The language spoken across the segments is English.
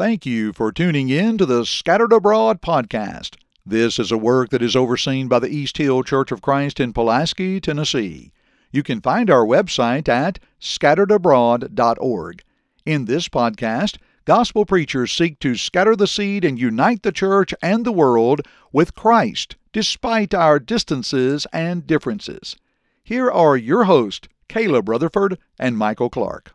Thank you for tuning in to the Scattered Abroad podcast. This is a work that is overseen by the East Hill Church of Christ in Pulaski, Tennessee. You can find our website at scatteredabroad.org. In this podcast, gospel preachers seek to scatter the seed and unite the church and the world with Christ, despite our distances and differences. Here are your hosts, Caleb Rutherford and Michael Clark.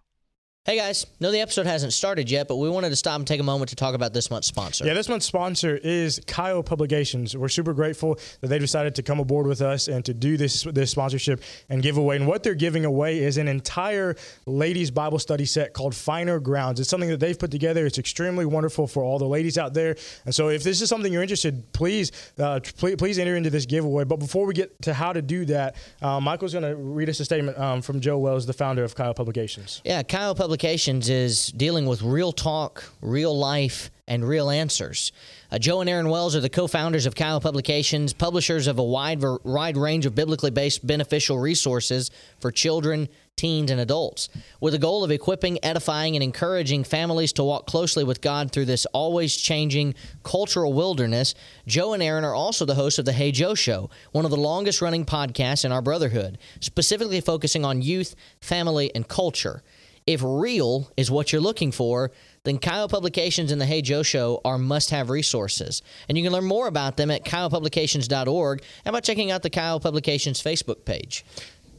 Hey guys, no, the episode hasn't started yet, but we wanted to stop and take a moment to talk about this month's sponsor. Yeah, this month's sponsor is Kyle Publications. We're super grateful that they decided to come aboard with us and to do this this sponsorship and giveaway. And what they're giving away is an entire ladies Bible study set called Finer Grounds. It's something that they've put together. It's extremely wonderful for all the ladies out there. And so, if this is something you're interested, please uh, please, please enter into this giveaway. But before we get to how to do that, uh, Michael's going to read us a statement um, from Joe Wells, the founder of Kyle Publications. Yeah, Kyle Publications Publications is dealing with real talk, real life, and real answers. Uh, Joe and Aaron Wells are the co-founders of Kyle Publications, publishers of a wide wide range of biblically based beneficial resources for children, teens, and adults, with the goal of equipping, edifying, and encouraging families to walk closely with God through this always changing cultural wilderness. Joe and Aaron are also the hosts of the Hey Joe Show, one of the longest running podcasts in our brotherhood, specifically focusing on youth, family, and culture. If real is what you're looking for, then Kyle Publications and the Hey Joe Show are must have resources. And you can learn more about them at kylepublications.org and by checking out the Kyle Publications Facebook page.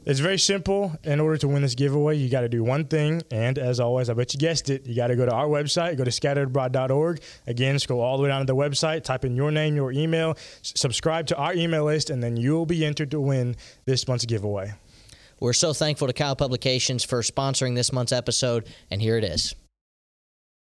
It's very simple. In order to win this giveaway, you got to do one thing. And as always, I bet you guessed it, you got to go to our website, go to scatteredabroad.org. Again, scroll all the way down to the website, type in your name, your email, subscribe to our email list, and then you'll be entered to win this month's giveaway. We're so thankful to Kyle Publications for sponsoring this month's episode, and here it is.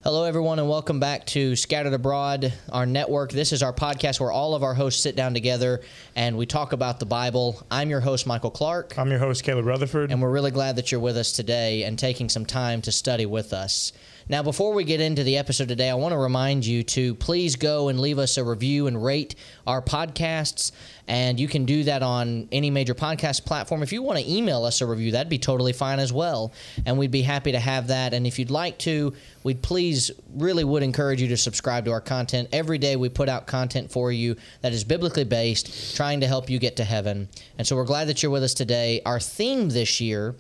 Hello, everyone, and welcome back to Scattered Abroad, our network. This is our podcast where all of our hosts sit down together and we talk about the Bible. I'm your host, Michael Clark. I'm your host, Caleb Rutherford. And we're really glad that you're with us today and taking some time to study with us. Now, before we get into the episode today, I want to remind you to please go and leave us a review and rate our podcasts. And you can do that on any major podcast platform. If you want to email us a review, that'd be totally fine as well. And we'd be happy to have that. And if you'd like to, we'd please really would encourage you to subscribe to our content. Every day we put out content for you that is biblically based, trying to help you get to heaven. And so we're glad that you're with us today. Our theme this year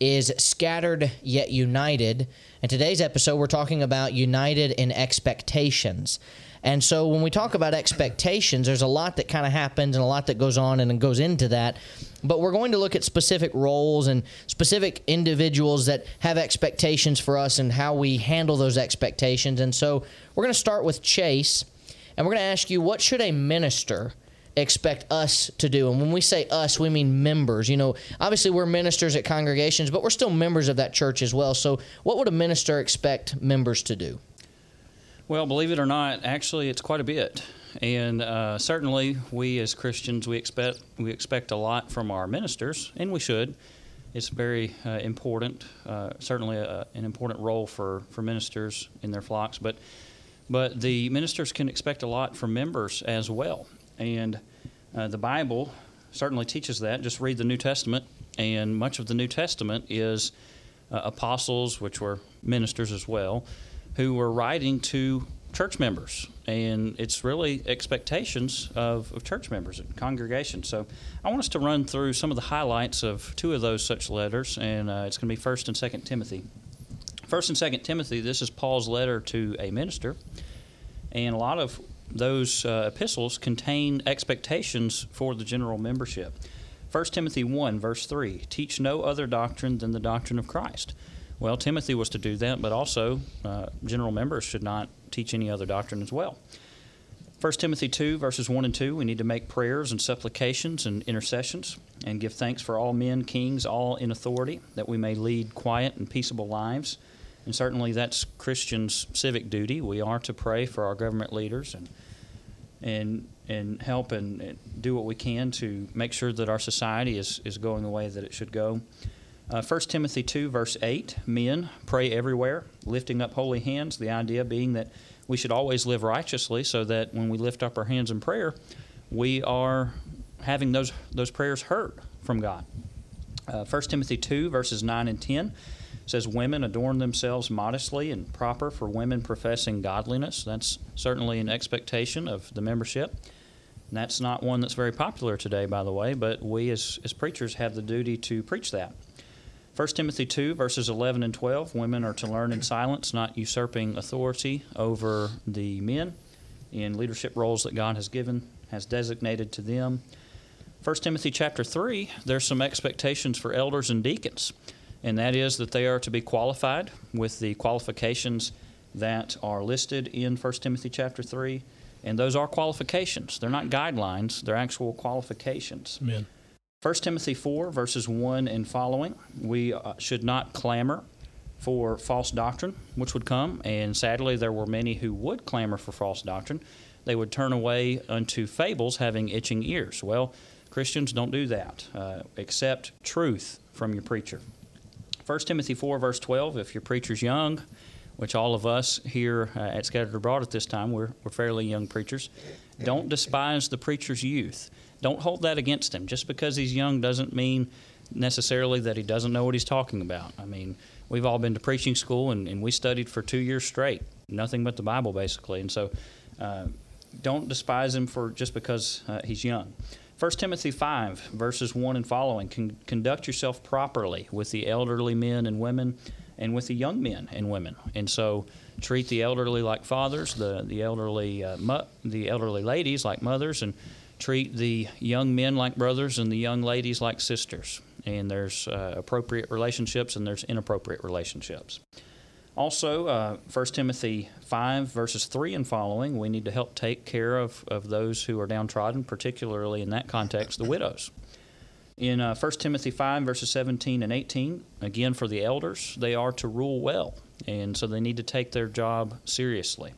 is Scattered Yet United. In today's episode, we're talking about united in expectations. And so when we talk about expectations, there's a lot that kind of happens and a lot that goes on and goes into that. But we're going to look at specific roles and specific individuals that have expectations for us and how we handle those expectations. And so we're going to start with Chase, and we're going to ask you what should a minister expect us to do. And when we say us, we mean members. You know, obviously we're ministers at congregations, but we're still members of that church as well. So, what would a minister expect members to do? Well, believe it or not, actually, it's quite a bit, and uh, certainly we as Christians we expect we expect a lot from our ministers, and we should. It's very uh, important, uh, certainly a, an important role for, for ministers in their flocks, but but the ministers can expect a lot from members as well, and uh, the Bible certainly teaches that. Just read the New Testament, and much of the New Testament is uh, apostles, which were ministers as well who were writing to church members. And it's really expectations of, of church members and congregations. So I want us to run through some of the highlights of two of those such letters, and uh, it's going to be 1st and 2nd Timothy. 1st and 2nd Timothy, this is Paul's letter to a minister. And a lot of those uh, epistles contain expectations for the general membership. First Timothy 1, verse 3 Teach no other doctrine than the doctrine of Christ. Well, Timothy was to do that, but also uh, general members should not teach any other doctrine as well. 1 Timothy 2, verses 1 and 2, we need to make prayers and supplications and intercessions and give thanks for all men, kings, all in authority, that we may lead quiet and peaceable lives. And certainly that's Christians' civic duty. We are to pray for our government leaders and and and help and, and do what we can to make sure that our society is, is going the way that it should go. Uh, 1 Timothy 2, verse 8 Men, pray everywhere, lifting up holy hands. The idea being that we should always live righteously so that when we lift up our hands in prayer, we are having those, those prayers heard from God. Uh, 1 Timothy 2, verses 9 and 10 says women adorn themselves modestly and proper for women professing godliness. That's certainly an expectation of the membership. And that's not one that's very popular today, by the way, but we as, as preachers have the duty to preach that. 1 Timothy 2, verses 11 and 12 women are to learn in silence, not usurping authority over the men in leadership roles that God has given, has designated to them. 1 Timothy chapter 3, there's some expectations for elders and deacons, and that is that they are to be qualified with the qualifications that are listed in 1 Timothy chapter 3. And those are qualifications. They're not guidelines, they're actual qualifications. Amen. 1 Timothy 4, verses 1 and following, we uh, should not clamor for false doctrine, which would come. And sadly, there were many who would clamor for false doctrine. They would turn away unto fables, having itching ears. Well, Christians don't do that. Uh, accept truth from your preacher. 1 Timothy 4, verse 12, if your preacher's young, which all of us here uh, at Scattered Abroad at this time, we're, we're fairly young preachers, don't despise the preacher's youth. Don't hold that against him. Just because he's young doesn't mean necessarily that he doesn't know what he's talking about. I mean, we've all been to preaching school and, and we studied for two years straight, nothing but the Bible basically. And so uh, don't despise him for just because uh, he's young. 1 Timothy 5, verses 1 and following Con- conduct yourself properly with the elderly men and women and with the young men and women. And so treat the elderly like fathers, the, the, elderly, uh, the elderly ladies like mothers, and treat the young men like brothers and the young ladies like sisters. And there's uh, appropriate relationships and there's inappropriate relationships. Also, uh, 1 Timothy 5, verses 3 and following, we need to help take care of, of those who are downtrodden, particularly in that context, the widows. In uh, 1 Timothy 5, verses 17 and 18, again, for the elders, they are to rule well, and so they need to take their job seriously.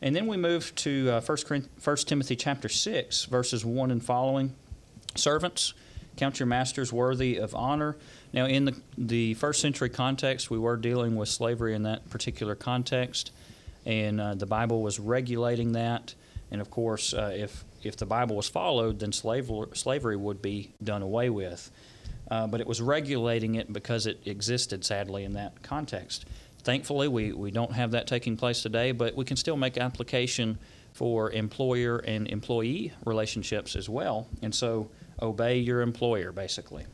And then we move to uh, 1, 1 Timothy chapter 6, verses 1 and following. Servants, count your masters worthy of honor. Now, in the, the first century context, we were dealing with slavery in that particular context, and uh, the Bible was regulating that. And of course, uh, if, if the Bible was followed, then slavery, slavery would be done away with. Uh, but it was regulating it because it existed, sadly, in that context. Thankfully, we, we don't have that taking place today, but we can still make application for employer and employee relationships as well. And so, obey your employer, basically.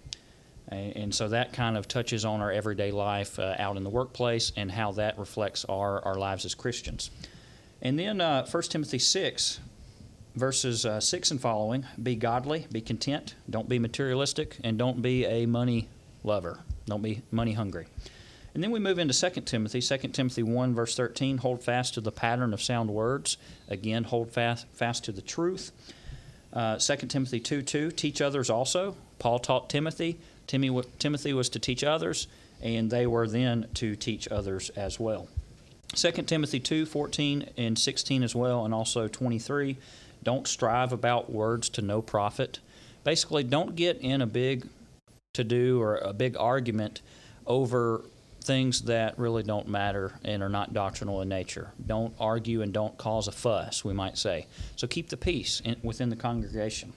And so that kind of touches on our everyday life uh, out in the workplace and how that reflects our, our lives as Christians. And then uh, 1 Timothy 6, verses uh, 6 and following be godly, be content, don't be materialistic, and don't be a money lover. Don't be money hungry. And then we move into 2 Timothy. 2 Timothy 1, verse 13 hold fast to the pattern of sound words. Again, hold fast, fast to the truth. Uh, 2 Timothy 2 2 teach others also. Paul taught Timothy. Timothy was to teach others, and they were then to teach others as well. 2 Timothy 2 14 and 16 as well, and also 23. Don't strive about words to no profit. Basically, don't get in a big to do or a big argument over things that really don't matter and are not doctrinal in nature. Don't argue and don't cause a fuss, we might say. So keep the peace in, within the congregation.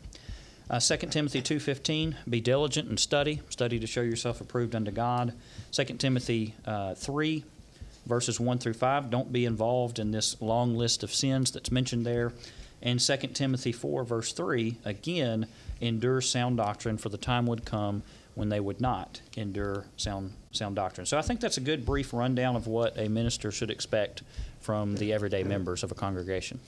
Uh, 2 Timothy 2.15, be diligent and study. Study to show yourself approved unto God. 2 Timothy uh, 3, verses 1 through 5, don't be involved in this long list of sins that's mentioned there. And 2 Timothy 4, verse 3, again, endure sound doctrine, for the time would come when they would not endure sound sound doctrine. So I think that's a good brief rundown of what a minister should expect from the everyday members of a congregation.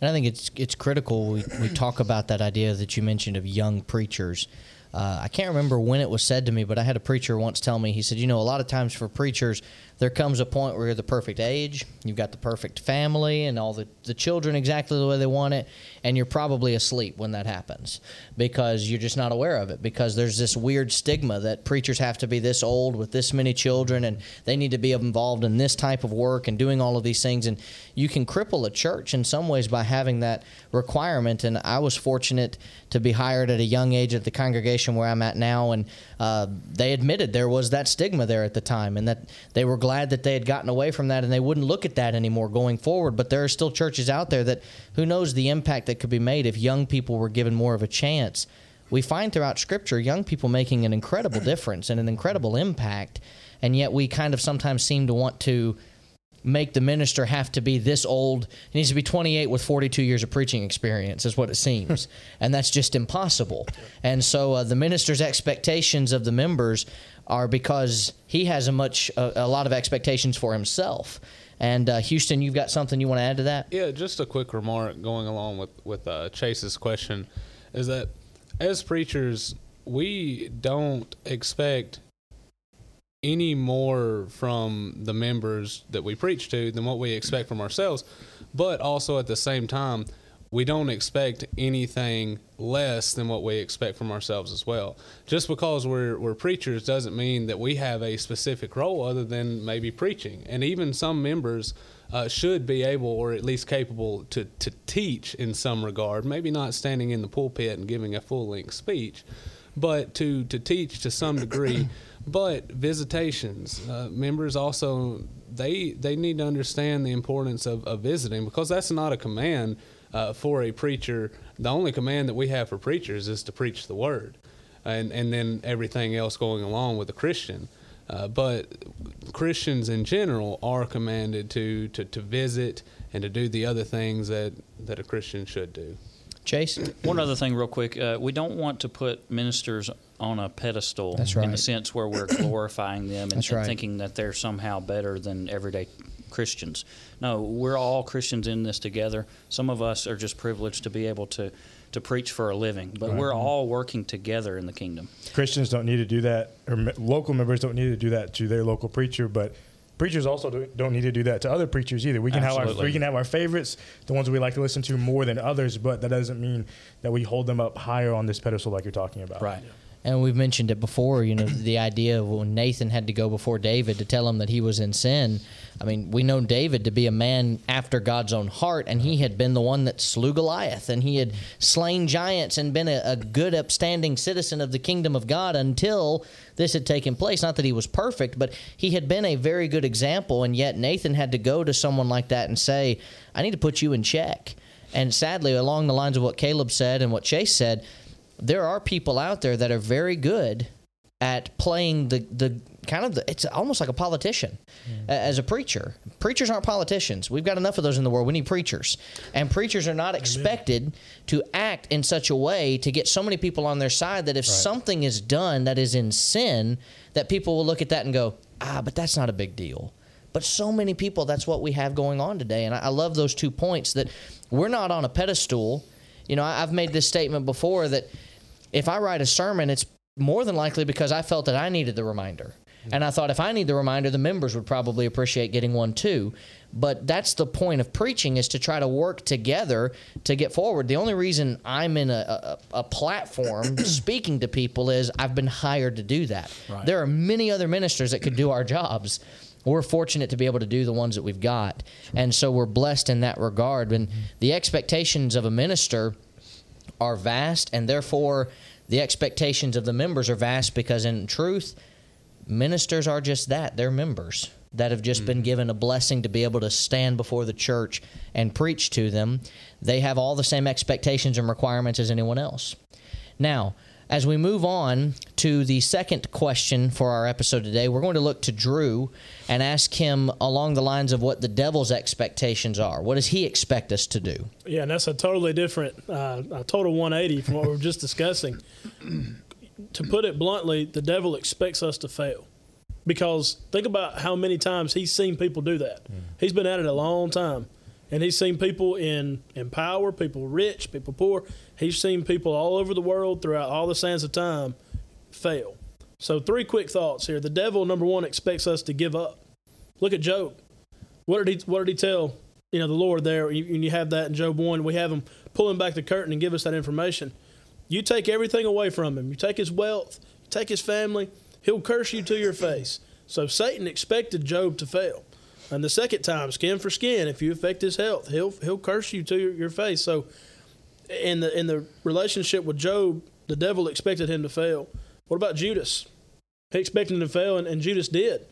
And I think it's it's critical we, we talk about that idea that you mentioned of young preachers. Uh, I can't remember when it was said to me, but I had a preacher once tell me, he said, you know, a lot of times for preachers, there comes a point where you're the perfect age, you've got the perfect family and all the, the children exactly the way they want it, and you're probably asleep when that happens because you're just not aware of it because there's this weird stigma that preachers have to be this old with this many children and they need to be involved in this type of work and doing all of these things. And you can cripple a church in some ways by having that requirement. And I was fortunate to be hired at a young age at the congregation where I'm at now, and uh, they admitted there was that stigma there at the time and that they were glad that they had gotten away from that and they wouldn't look at that anymore going forward. But there are still churches out there that who knows the impact that could be made if young people were given more of a chance. We find throughout Scripture young people making an incredible difference and an incredible impact. and yet we kind of sometimes seem to want to make the minister have to be this old. He needs to be 28 with 42 years of preaching experience, is what it seems. and that's just impossible. And so uh, the minister's expectations of the members are because he has a much a, a lot of expectations for himself. And uh, Houston, you've got something you want to add to that? Yeah, just a quick remark going along with with uh, Chase's question is that as preachers, we don't expect any more from the members that we preach to than what we expect from ourselves. But also at the same time, we don't expect anything less than what we expect from ourselves as well. Just because we're, we're preachers doesn't mean that we have a specific role other than maybe preaching. And even some members uh, should be able or at least capable to, to teach in some regard, maybe not standing in the pulpit and giving a full length speech, but to, to teach to some degree. But visitations, uh, members also they they need to understand the importance of, of visiting because that's not a command uh, for a preacher. The only command that we have for preachers is to preach the word, and and then everything else going along with a Christian. Uh, but Christians in general are commanded to, to, to visit and to do the other things that, that a Christian should do. Chase? One other thing, real quick. Uh, we don't want to put ministers on a pedestal That's in the sense where we're glorifying them and, That's and thinking that they're somehow better than everyday Christians. No, we're all Christians in this together. Some of us are just privileged to be able to, to preach for a living, but we're all working together in the kingdom. Christians don't need to do that, or local members don't need to do that to their local preacher, but preachers also do- don't need to do that to other preachers either. We can have our we can have our favorites, the ones we like to listen to more than others, but that doesn't mean that we hold them up higher on this pedestal like you're talking about. Right. And we've mentioned it before, you know, the idea of when Nathan had to go before David to tell him that he was in sin. I mean, we know David to be a man after God's own heart, and he had been the one that slew Goliath, and he had slain giants and been a, a good, upstanding citizen of the kingdom of God until this had taken place. Not that he was perfect, but he had been a very good example, and yet Nathan had to go to someone like that and say, I need to put you in check. And sadly, along the lines of what Caleb said and what Chase said, there are people out there that are very good at playing the the kind of the it's almost like a politician a- as a preacher. Preachers aren't politicians. We've got enough of those in the world. We need preachers. And preachers are not expected to act in such a way to get so many people on their side that if something is done that is in sin that people will look at that and go ah but that's not a big deal. But so many people that's what we have going on today. And i, I love those two points that we're not on a pedestal. You know I, i've made this statement before that if I write a sermon, it's more than likely because I felt that I needed the reminder. And I thought if I need the reminder, the members would probably appreciate getting one too. But that's the point of preaching is to try to work together to get forward. The only reason I'm in a, a, a platform speaking to people is I've been hired to do that. There are many other ministers that could do our jobs. We're fortunate to be able to do the ones that we've got. And so we're blessed in that regard. And mm-hmm. the expectations of a minister are vast, and therefore the expectations of the members are vast because, in truth, ministers are just that. They're members that have just been mm-hmm. given a blessing to be able to stand before the church and preach to them. They have all the same expectations and requirements as anyone else. Now, as we move on to the second question for our episode today, we're going to look to Drew and ask him along the lines of what the devil's expectations are. What does he expect us to do? Yeah, and that's a totally different, uh, a total 180 from what we were just discussing. to put it bluntly, the devil expects us to fail. Because think about how many times he's seen people do that. He's been at it a long time. And he's seen people in, in power, people rich, people poor. He's seen people all over the world throughout all the sands of time fail. So, three quick thoughts here. The devil, number one, expects us to give up. Look at Job. What did he What did he tell you know the Lord there? You, you have that in Job one. We have him pulling back the curtain and give us that information. You take everything away from him. You take his wealth. You take his family. He'll curse you to your face. So Satan expected Job to fail. And the second time, skin for skin. If you affect his health, he'll he'll curse you to your, your face. So in the in the relationship with Job, the devil expected him to fail. What about Judas? He expected him to fail, and, and Judas did.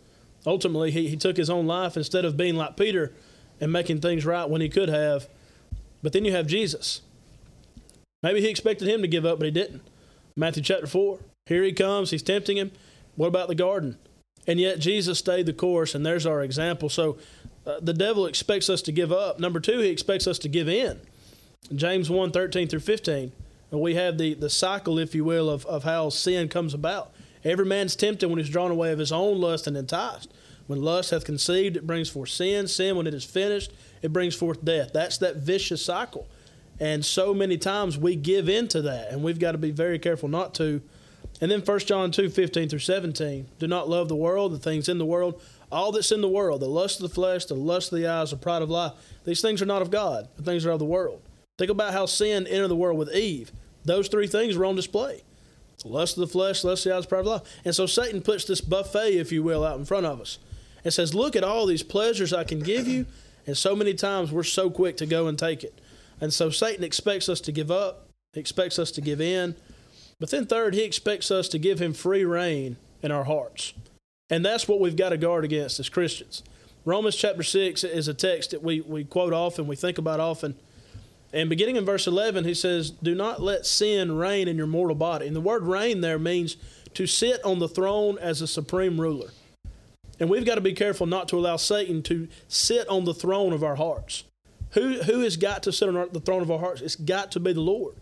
Ultimately, he, he took his own life instead of being like Peter and making things right when he could have. But then you have Jesus. Maybe he expected him to give up, but he didn't. Matthew chapter 4. Here he comes. He's tempting him. What about the garden? And yet Jesus stayed the course, and there's our example. So uh, the devil expects us to give up. Number two, he expects us to give in. James 1 13 through 15. And we have the, the cycle, if you will, of, of how sin comes about. Every man's tempted when he's drawn away of his own lust and enticed. When lust hath conceived, it brings forth sin. Sin, when it is finished, it brings forth death. That's that vicious cycle. And so many times we give into that, and we've got to be very careful not to. And then 1 John 2 15 through 17. Do not love the world, the things in the world, all that's in the world, the lust of the flesh, the lust of the eyes, the pride of life. These things are not of God, but things are of the world. Think about how sin entered the world with Eve. Those three things were on display the lust of the flesh, lust of the eyes, pride of life. And so Satan puts this buffet, if you will, out in front of us and says, Look at all these pleasures I can give you. And so many times we're so quick to go and take it. And so Satan expects us to give up, expects us to give in. But then, third, he expects us to give him free reign in our hearts. And that's what we've got to guard against as Christians. Romans chapter 6 is a text that we, we quote often, we think about often. And beginning in verse 11, he says, Do not let sin reign in your mortal body. And the word reign there means to sit on the throne as a supreme ruler. And we've got to be careful not to allow Satan to sit on the throne of our hearts. Who, who has got to sit on our, the throne of our hearts? It's got to be the Lord.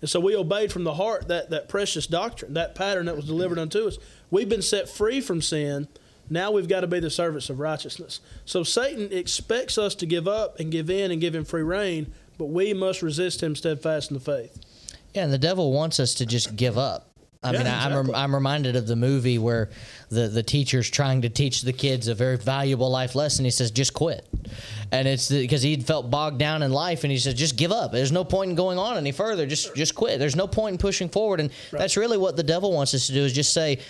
And so we obeyed from the heart that, that precious doctrine, that pattern that was delivered unto us. We've been set free from sin. Now we've got to be the servants of righteousness. So Satan expects us to give up and give in and give him free reign, but we must resist him steadfast in the faith. Yeah, and the devil wants us to just give up. I Yeah, mean, I'm, exactly. I'm reminded of the movie where the, the teacher's trying to teach the kids a very valuable life lesson. He says, just quit. And it's because he felt bogged down in life and he says, just give up. There's no point in going on any further. Just just quit. There's no point in pushing forward. And that's really what the devil wants us to do is just say,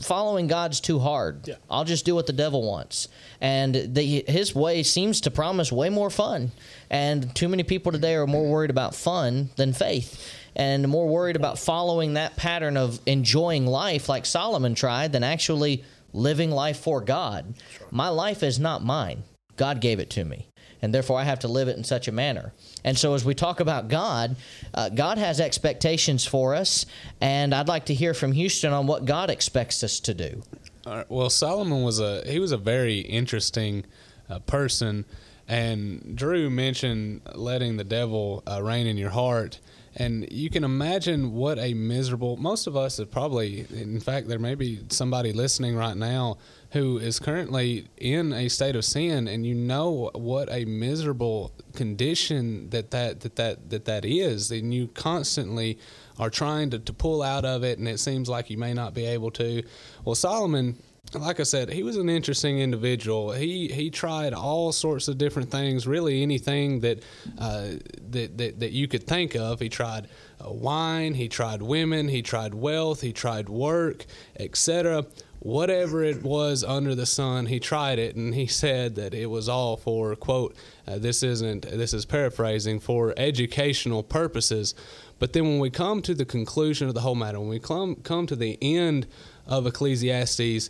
following God's too hard. Yeah. I'll just do what the devil wants. And the, his way seems to promise way more fun. And too many people today are more worried about fun than faith. And more worried about following that pattern of enjoying life like Solomon tried than actually living life for God. My life is not mine. God gave it to me. And therefore, I have to live it in such a manner. And so, as we talk about God, uh, God has expectations for us. And I'd like to hear from Houston on what God expects us to do. All right. Well, Solomon was a he was a very interesting uh, person, and Drew mentioned letting the devil uh, reign in your heart, and you can imagine what a miserable. Most of us have probably, in fact, there may be somebody listening right now who is currently in a state of sin, and you know what a miserable condition that that that that that, that is, and you constantly are trying to, to pull out of it, and it seems like you may not be able to. Well, Solomon, like I said, he was an interesting individual. He he tried all sorts of different things, really anything that uh, that, that that you could think of. He tried uh, wine, he tried women, he tried wealth, he tried work, etc. Whatever it was under the sun, he tried it, and he said that it was all for quote. Uh, this isn't. This is paraphrasing for educational purposes. But then when we come to the conclusion of the whole matter, when we come come to the end of Ecclesiastes,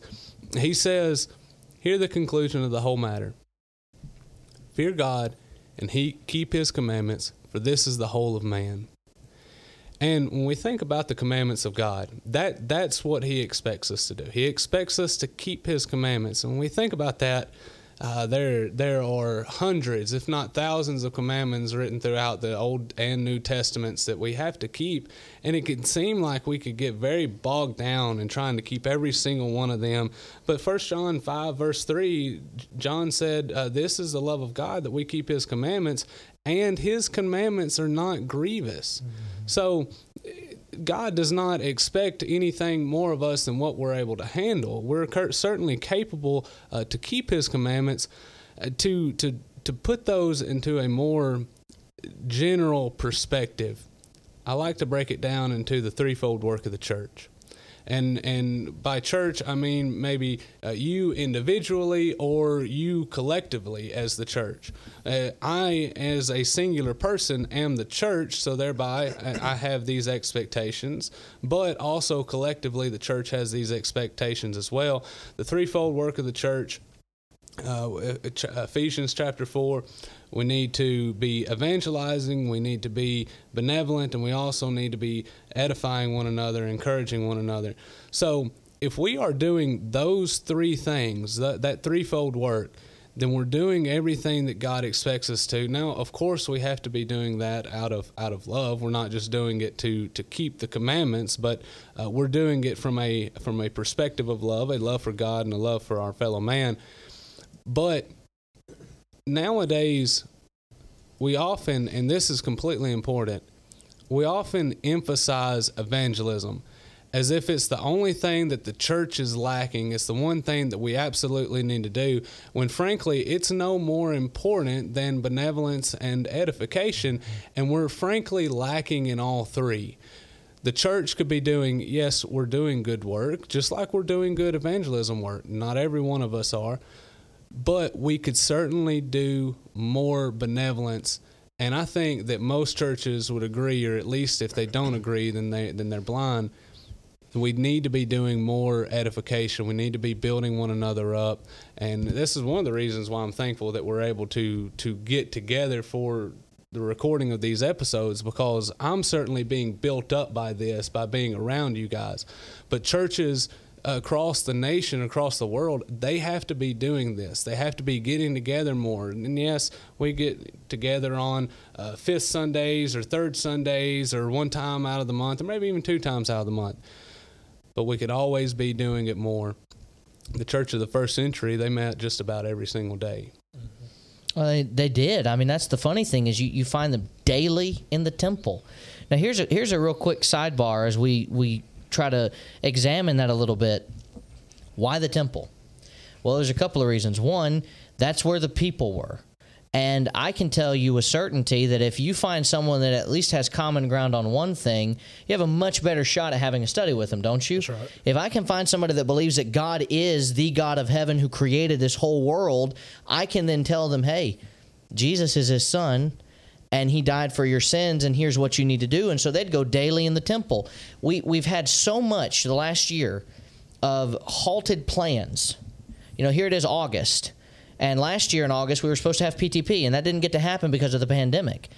he says, "Hear the conclusion of the whole matter. Fear God, and he keep His commandments, for this is the whole of man." And when we think about the commandments of God, that that's what He expects us to do. He expects us to keep His commandments. And when we think about that, uh, there there are hundreds, if not thousands, of commandments written throughout the Old and New Testaments that we have to keep, and it can seem like we could get very bogged down in trying to keep every single one of them. But First John five verse three, John said, uh, "This is the love of God that we keep His commandments, and His commandments are not grievous." So. God does not expect anything more of us than what we're able to handle. We're certainly capable uh, to keep His commandments, uh, to to to put those into a more general perspective. I like to break it down into the threefold work of the church. And and by church I mean maybe uh, you individually or you collectively as the church. Uh, I as a singular person am the church, so thereby I I have these expectations. But also collectively, the church has these expectations as well. The threefold work of the church uh, Ephesians chapter 4, we need to be evangelizing, we need to be benevolent, and we also need to be edifying one another, encouraging one another. So, if we are doing those three things, that, that threefold work, then we're doing everything that God expects us to. Now, of course, we have to be doing that out of out of love. We're not just doing it to to keep the commandments, but uh, we're doing it from a from a perspective of love, a love for God and a love for our fellow man. But nowadays, we often, and this is completely important, we often emphasize evangelism as if it's the only thing that the church is lacking. It's the one thing that we absolutely need to do, when frankly, it's no more important than benevolence and edification, and we're frankly lacking in all three. The church could be doing, yes, we're doing good work, just like we're doing good evangelism work. Not every one of us are, but we could certainly do more benevolence. And I think that most churches would agree, or at least if they don't agree, then they then they're blind we need to be doing more edification. We need to be building one another up, and this is one of the reasons why I'm thankful that we're able to to get together for the recording of these episodes because I'm certainly being built up by this by being around you guys. But churches across the nation, across the world, they have to be doing this. They have to be getting together more. And yes, we get together on uh, fifth Sundays or third Sundays or one time out of the month or maybe even two times out of the month but we could always be doing it more. The church of the first century, they met just about every single day. Well, they, they did. I mean, that's the funny thing is you, you find them daily in the temple. Now, here's a here's a real quick sidebar as we we try to examine that a little bit. Why the temple? Well, there's a couple of reasons. One, that's where the people were. And I can tell you with certainty that if you find someone that at least has common ground on one thing, you have a much better shot at having a study with them, don't you? Right. If I can find somebody that believes that God is the God of heaven who created this whole world, I can then tell them, hey, Jesus is his son and he died for your sins and here's what you need to do and so they'd go daily in the temple we, we've had so much the last year of halted plans you know here it is august and last year in August, we were supposed to have PTP, and that didn't get to happen because of the pandemic.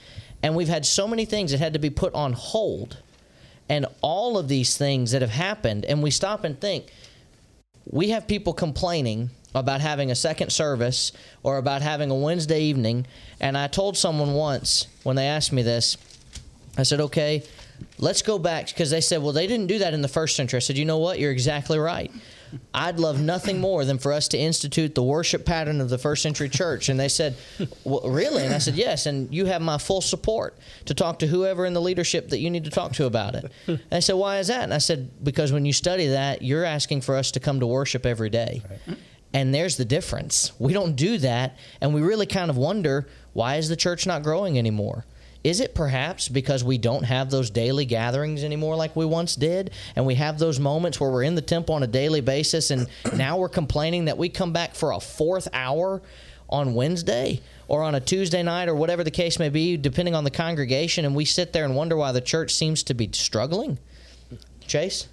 And we've had so many things that had to be put on hold. And all of these things that have happened, and we stop and think, we have people complaining about having a second service or about having a Wednesday evening. And I told someone once when they asked me this, I said, okay, let's go back because they said, well, they didn't do that in the first century. I said, you know what? You're exactly right. I'd love nothing more than for us to institute the worship pattern of the first century church. And they said, well, Really? And I said, Yes. And you have my full support to talk to whoever in the leadership that you need to talk to about it. And they said, Why is that? And I said, Because when you study that, you're asking for us to come to worship every day. Right. And there's the difference. We don't do that. And we really kind of wonder why is the church not growing anymore? Is it perhaps because we don't have those daily gatherings anymore like we once did? And we have those moments where we're in the temple on a daily basis and now we're complaining that we come back for a fourth hour on Wednesday or on a Tuesday night or whatever the case may be, depending on the congregation, and we sit there and wonder why the church seems to be struggling? Chase?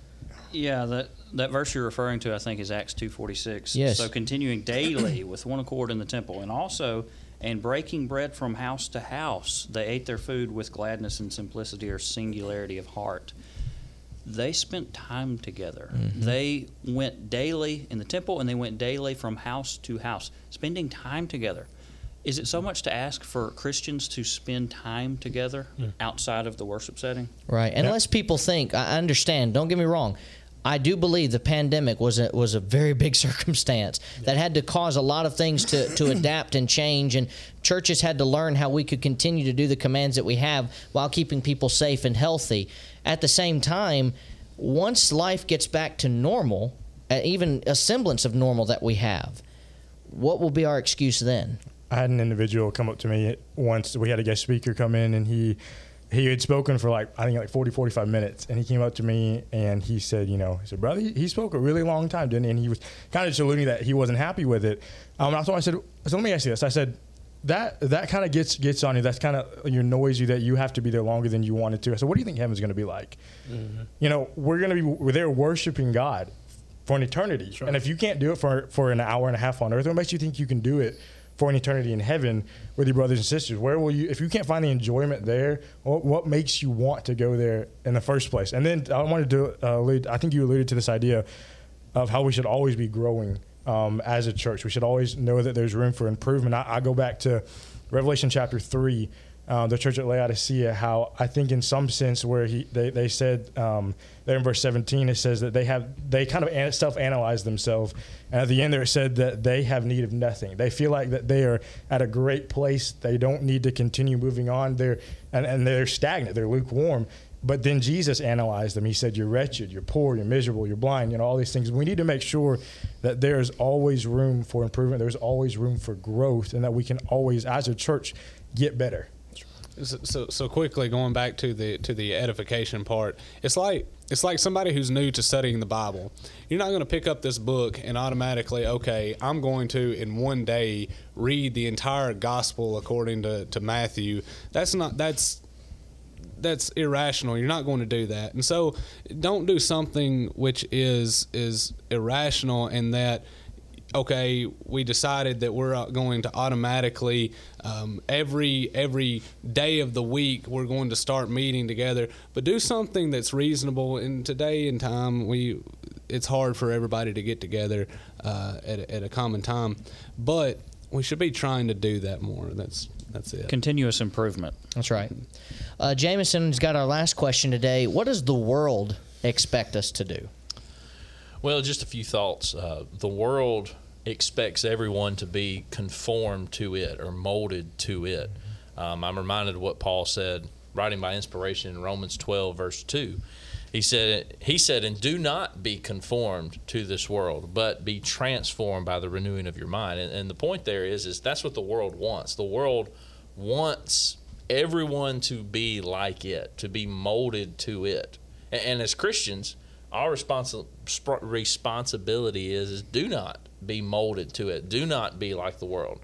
Yeah, that that verse you're referring to, I think, is Acts two forty six. Yes. So continuing daily with one accord in the temple, and also and breaking bread from house to house. They ate their food with gladness and simplicity or singularity of heart. They spent time together. Mm-hmm. They went daily in the temple and they went daily from house to house, spending time together. Is it so much to ask for Christians to spend time together outside of the worship setting? Right. Unless people think, I understand, don't get me wrong. I do believe the pandemic was a, was a very big circumstance that had to cause a lot of things to, to adapt and change, and churches had to learn how we could continue to do the commands that we have while keeping people safe and healthy. At the same time, once life gets back to normal, uh, even a semblance of normal that we have, what will be our excuse then? I had an individual come up to me once. We had a guest speaker come in, and he he had spoken for like I think like 40, 45 minutes, and he came up to me and he said, you know, he said, brother, he, spoke a really long time, didn't he? And he was kind of just alluding that he wasn't happy with it. Um, I, so I said, so let me ask you this. I said, that that kind of gets gets on you. That's kind of your you that you have to be there longer than you wanted to. I said, what do you think heaven's going to be like? Mm-hmm. You know, we're going to be we're there worshiping God for an eternity, and if you can't do it for for an hour and a half on earth, what makes you think you can do it? For an eternity in heaven with your brothers and sisters? Where will you, if you can't find the enjoyment there, what, what makes you want to go there in the first place? And then I wanted to uh, allude, I think you alluded to this idea. of how we should always be growing um, as a church. We should always know that there's room for improvement. I, I go back to Revelation chapter three, uh, the church at Laodicea. How I think in some sense where he they, they said um, there in verse 17 it says that they have they kind of self analyze themselves, and at the end there it said that they have need of nothing. They feel like that they are at a great place. They don't need to continue moving on. They're and, and they're stagnant. They're lukewarm. But then Jesus analyzed them. He said, You're wretched, you're poor, you're miserable, you're blind, you know, all these things. We need to make sure that there's always room for improvement, there's always room for growth, and that we can always, as a church, get better. So, so, quickly going back to the to the edification part, it's like it's like somebody who's new to studying the Bible. You're not going to pick up this book and automatically, okay, I'm going to in one day read the entire gospel according to, to Matthew. That's not that's that's irrational. You're not going to do that. And so don't do something which is is irrational and that okay, we decided that we're uh, going to automatically um, every every day of the week we're going to start meeting together. But do something that's reasonable. In today and time, we it's hard for everybody to get together uh, at, a, at a common time, but we should be trying to do that more. That's that's it. Continuous improvement. That's right. Uh, Jameson's got our last question today. What does the world expect us to do? Well, just a few thoughts. Uh, the world expects everyone to be conformed to it or molded to it. Um, I'm reminded of what Paul said, writing by inspiration in Romans 12, verse 2. He said, he said, and do not be conformed to this world, but be transformed by the renewing of your mind. And, and the point there is, is that's what the world wants. The world wants everyone to be like it, to be molded to it. And, and as Christians, our responsi- responsibility is, is do not be molded to it. Do not be like the world.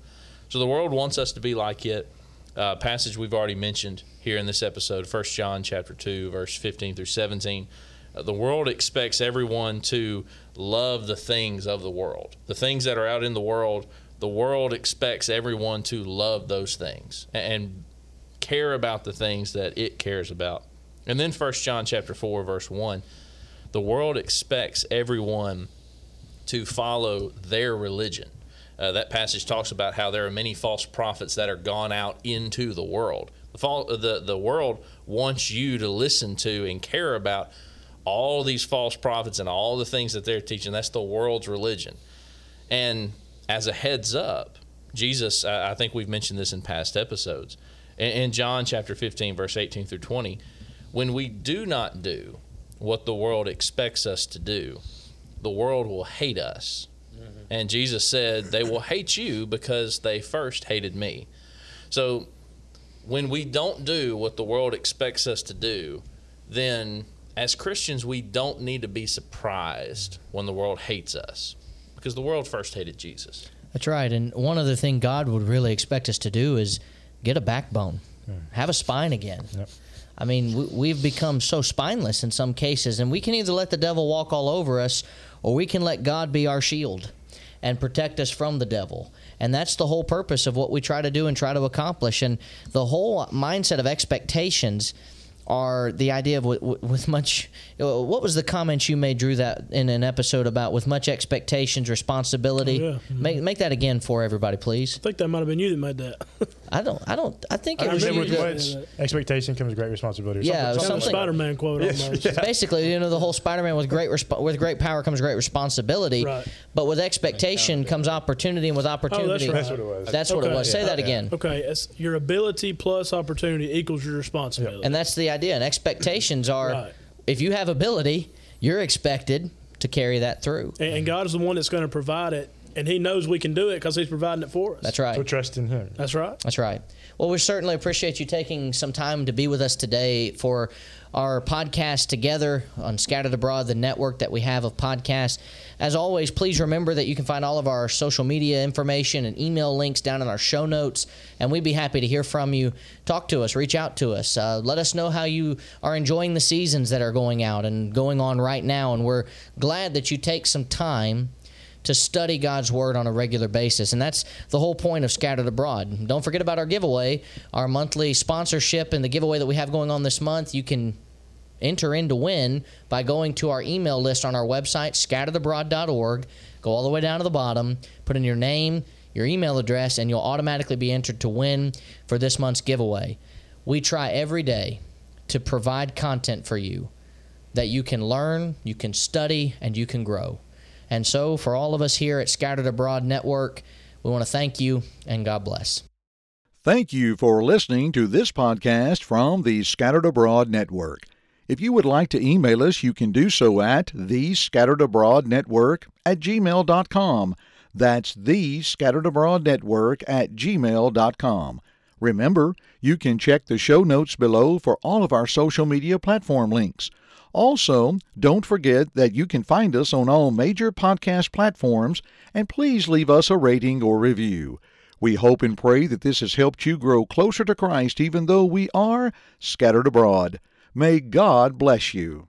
So the world wants us to be like it. Uh, passage we've already mentioned here in this episode, 1 John chapter 2, verse 15 through 17. Uh, the world expects everyone to love the things of the world. The things that are out in the world, the world expects everyone to love those things and care about the things that it cares about. And then 1 John chapter 4 verse 1, the world expects everyone to follow their religion. Uh, that passage talks about how there are many false prophets that are gone out into the world. The, the, the world wants you to listen to and care about all these false prophets and all the things that they're teaching. That's the world's religion. And as a heads up, Jesus, I think we've mentioned this in past episodes, in John chapter 15, verse 18 through 20, when we do not do what the world expects us to do, the world will hate us. Mm-hmm. And Jesus said, They will hate you because they first hated me. So when we don't do what the world expects us to do, then as Christians, we don't need to be surprised when the world hates us because the world first hated Jesus. That's right. And one other thing God would really expect us to do is get a backbone, have a spine again. Yep. I mean, we, have become so spineless in some cases, and we can either let the devil walk all over us or we can let God be our shield and protect us from the devil. And that's the whole purpose of what we try to do and try to accomplish. And the whole mindset of expectations are the idea of with, with much. What was the comments you made, Drew, that in an episode about with much expectations, responsibility? Oh, yeah. mm-hmm. Make make that again for everybody, please. I think that might have been you that made that. I don't. I don't. I think it I was you. With much expectation comes great responsibility. Yeah, something, something Spider-Man quote. yeah. Basically, you know, the whole Spider-Man with great resp- with great power comes great responsibility. Right. But with expectation comes opportunity, and with opportunity, oh, that's, right. that's, what it was. That's okay. what it was. Say that again. Okay, it's your ability plus opportunity equals your responsibility. And that's the idea. And expectations are, right. If you have ability, you're expected to carry that through. And God is the one that's going to provide it and he knows we can do it because he's providing it for us. That's right. So trust in him. That's right. That's right. Well, we certainly appreciate you taking some time to be with us today for our podcast together on Scattered Abroad, the network that we have of podcasts. As always, please remember that you can find all of our social media information and email links down in our show notes, and we'd be happy to hear from you. Talk to us, reach out to us, uh, let us know how you are enjoying the seasons that are going out and going on right now. And we're glad that you take some time to study God's Word on a regular basis. And that's the whole point of Scattered Abroad. Don't forget about our giveaway, our monthly sponsorship, and the giveaway that we have going on this month. You can enter in to win by going to our email list on our website, scatteredabroad.org. Go all the way down to the bottom, put in your name, your email address, and you'll automatically be entered to win for this month's giveaway. We try every day to provide content for you that you can learn, you can study, and you can grow. And so, for all of us here at Scattered Abroad Network, we want to thank you and God bless. Thank you for listening to this podcast from the Scattered Abroad Network. If you would like to email us, you can do so at the Scattered Abroad Network at gmail.com. That's the Scattered Abroad Network at gmail.com. Remember, you can check the show notes below for all of our social media platform links. Also, don't forget that you can find us on all major podcast platforms, and please leave us a rating or review. We hope and pray that this has helped you grow closer to Christ even though we are scattered abroad. May God bless you.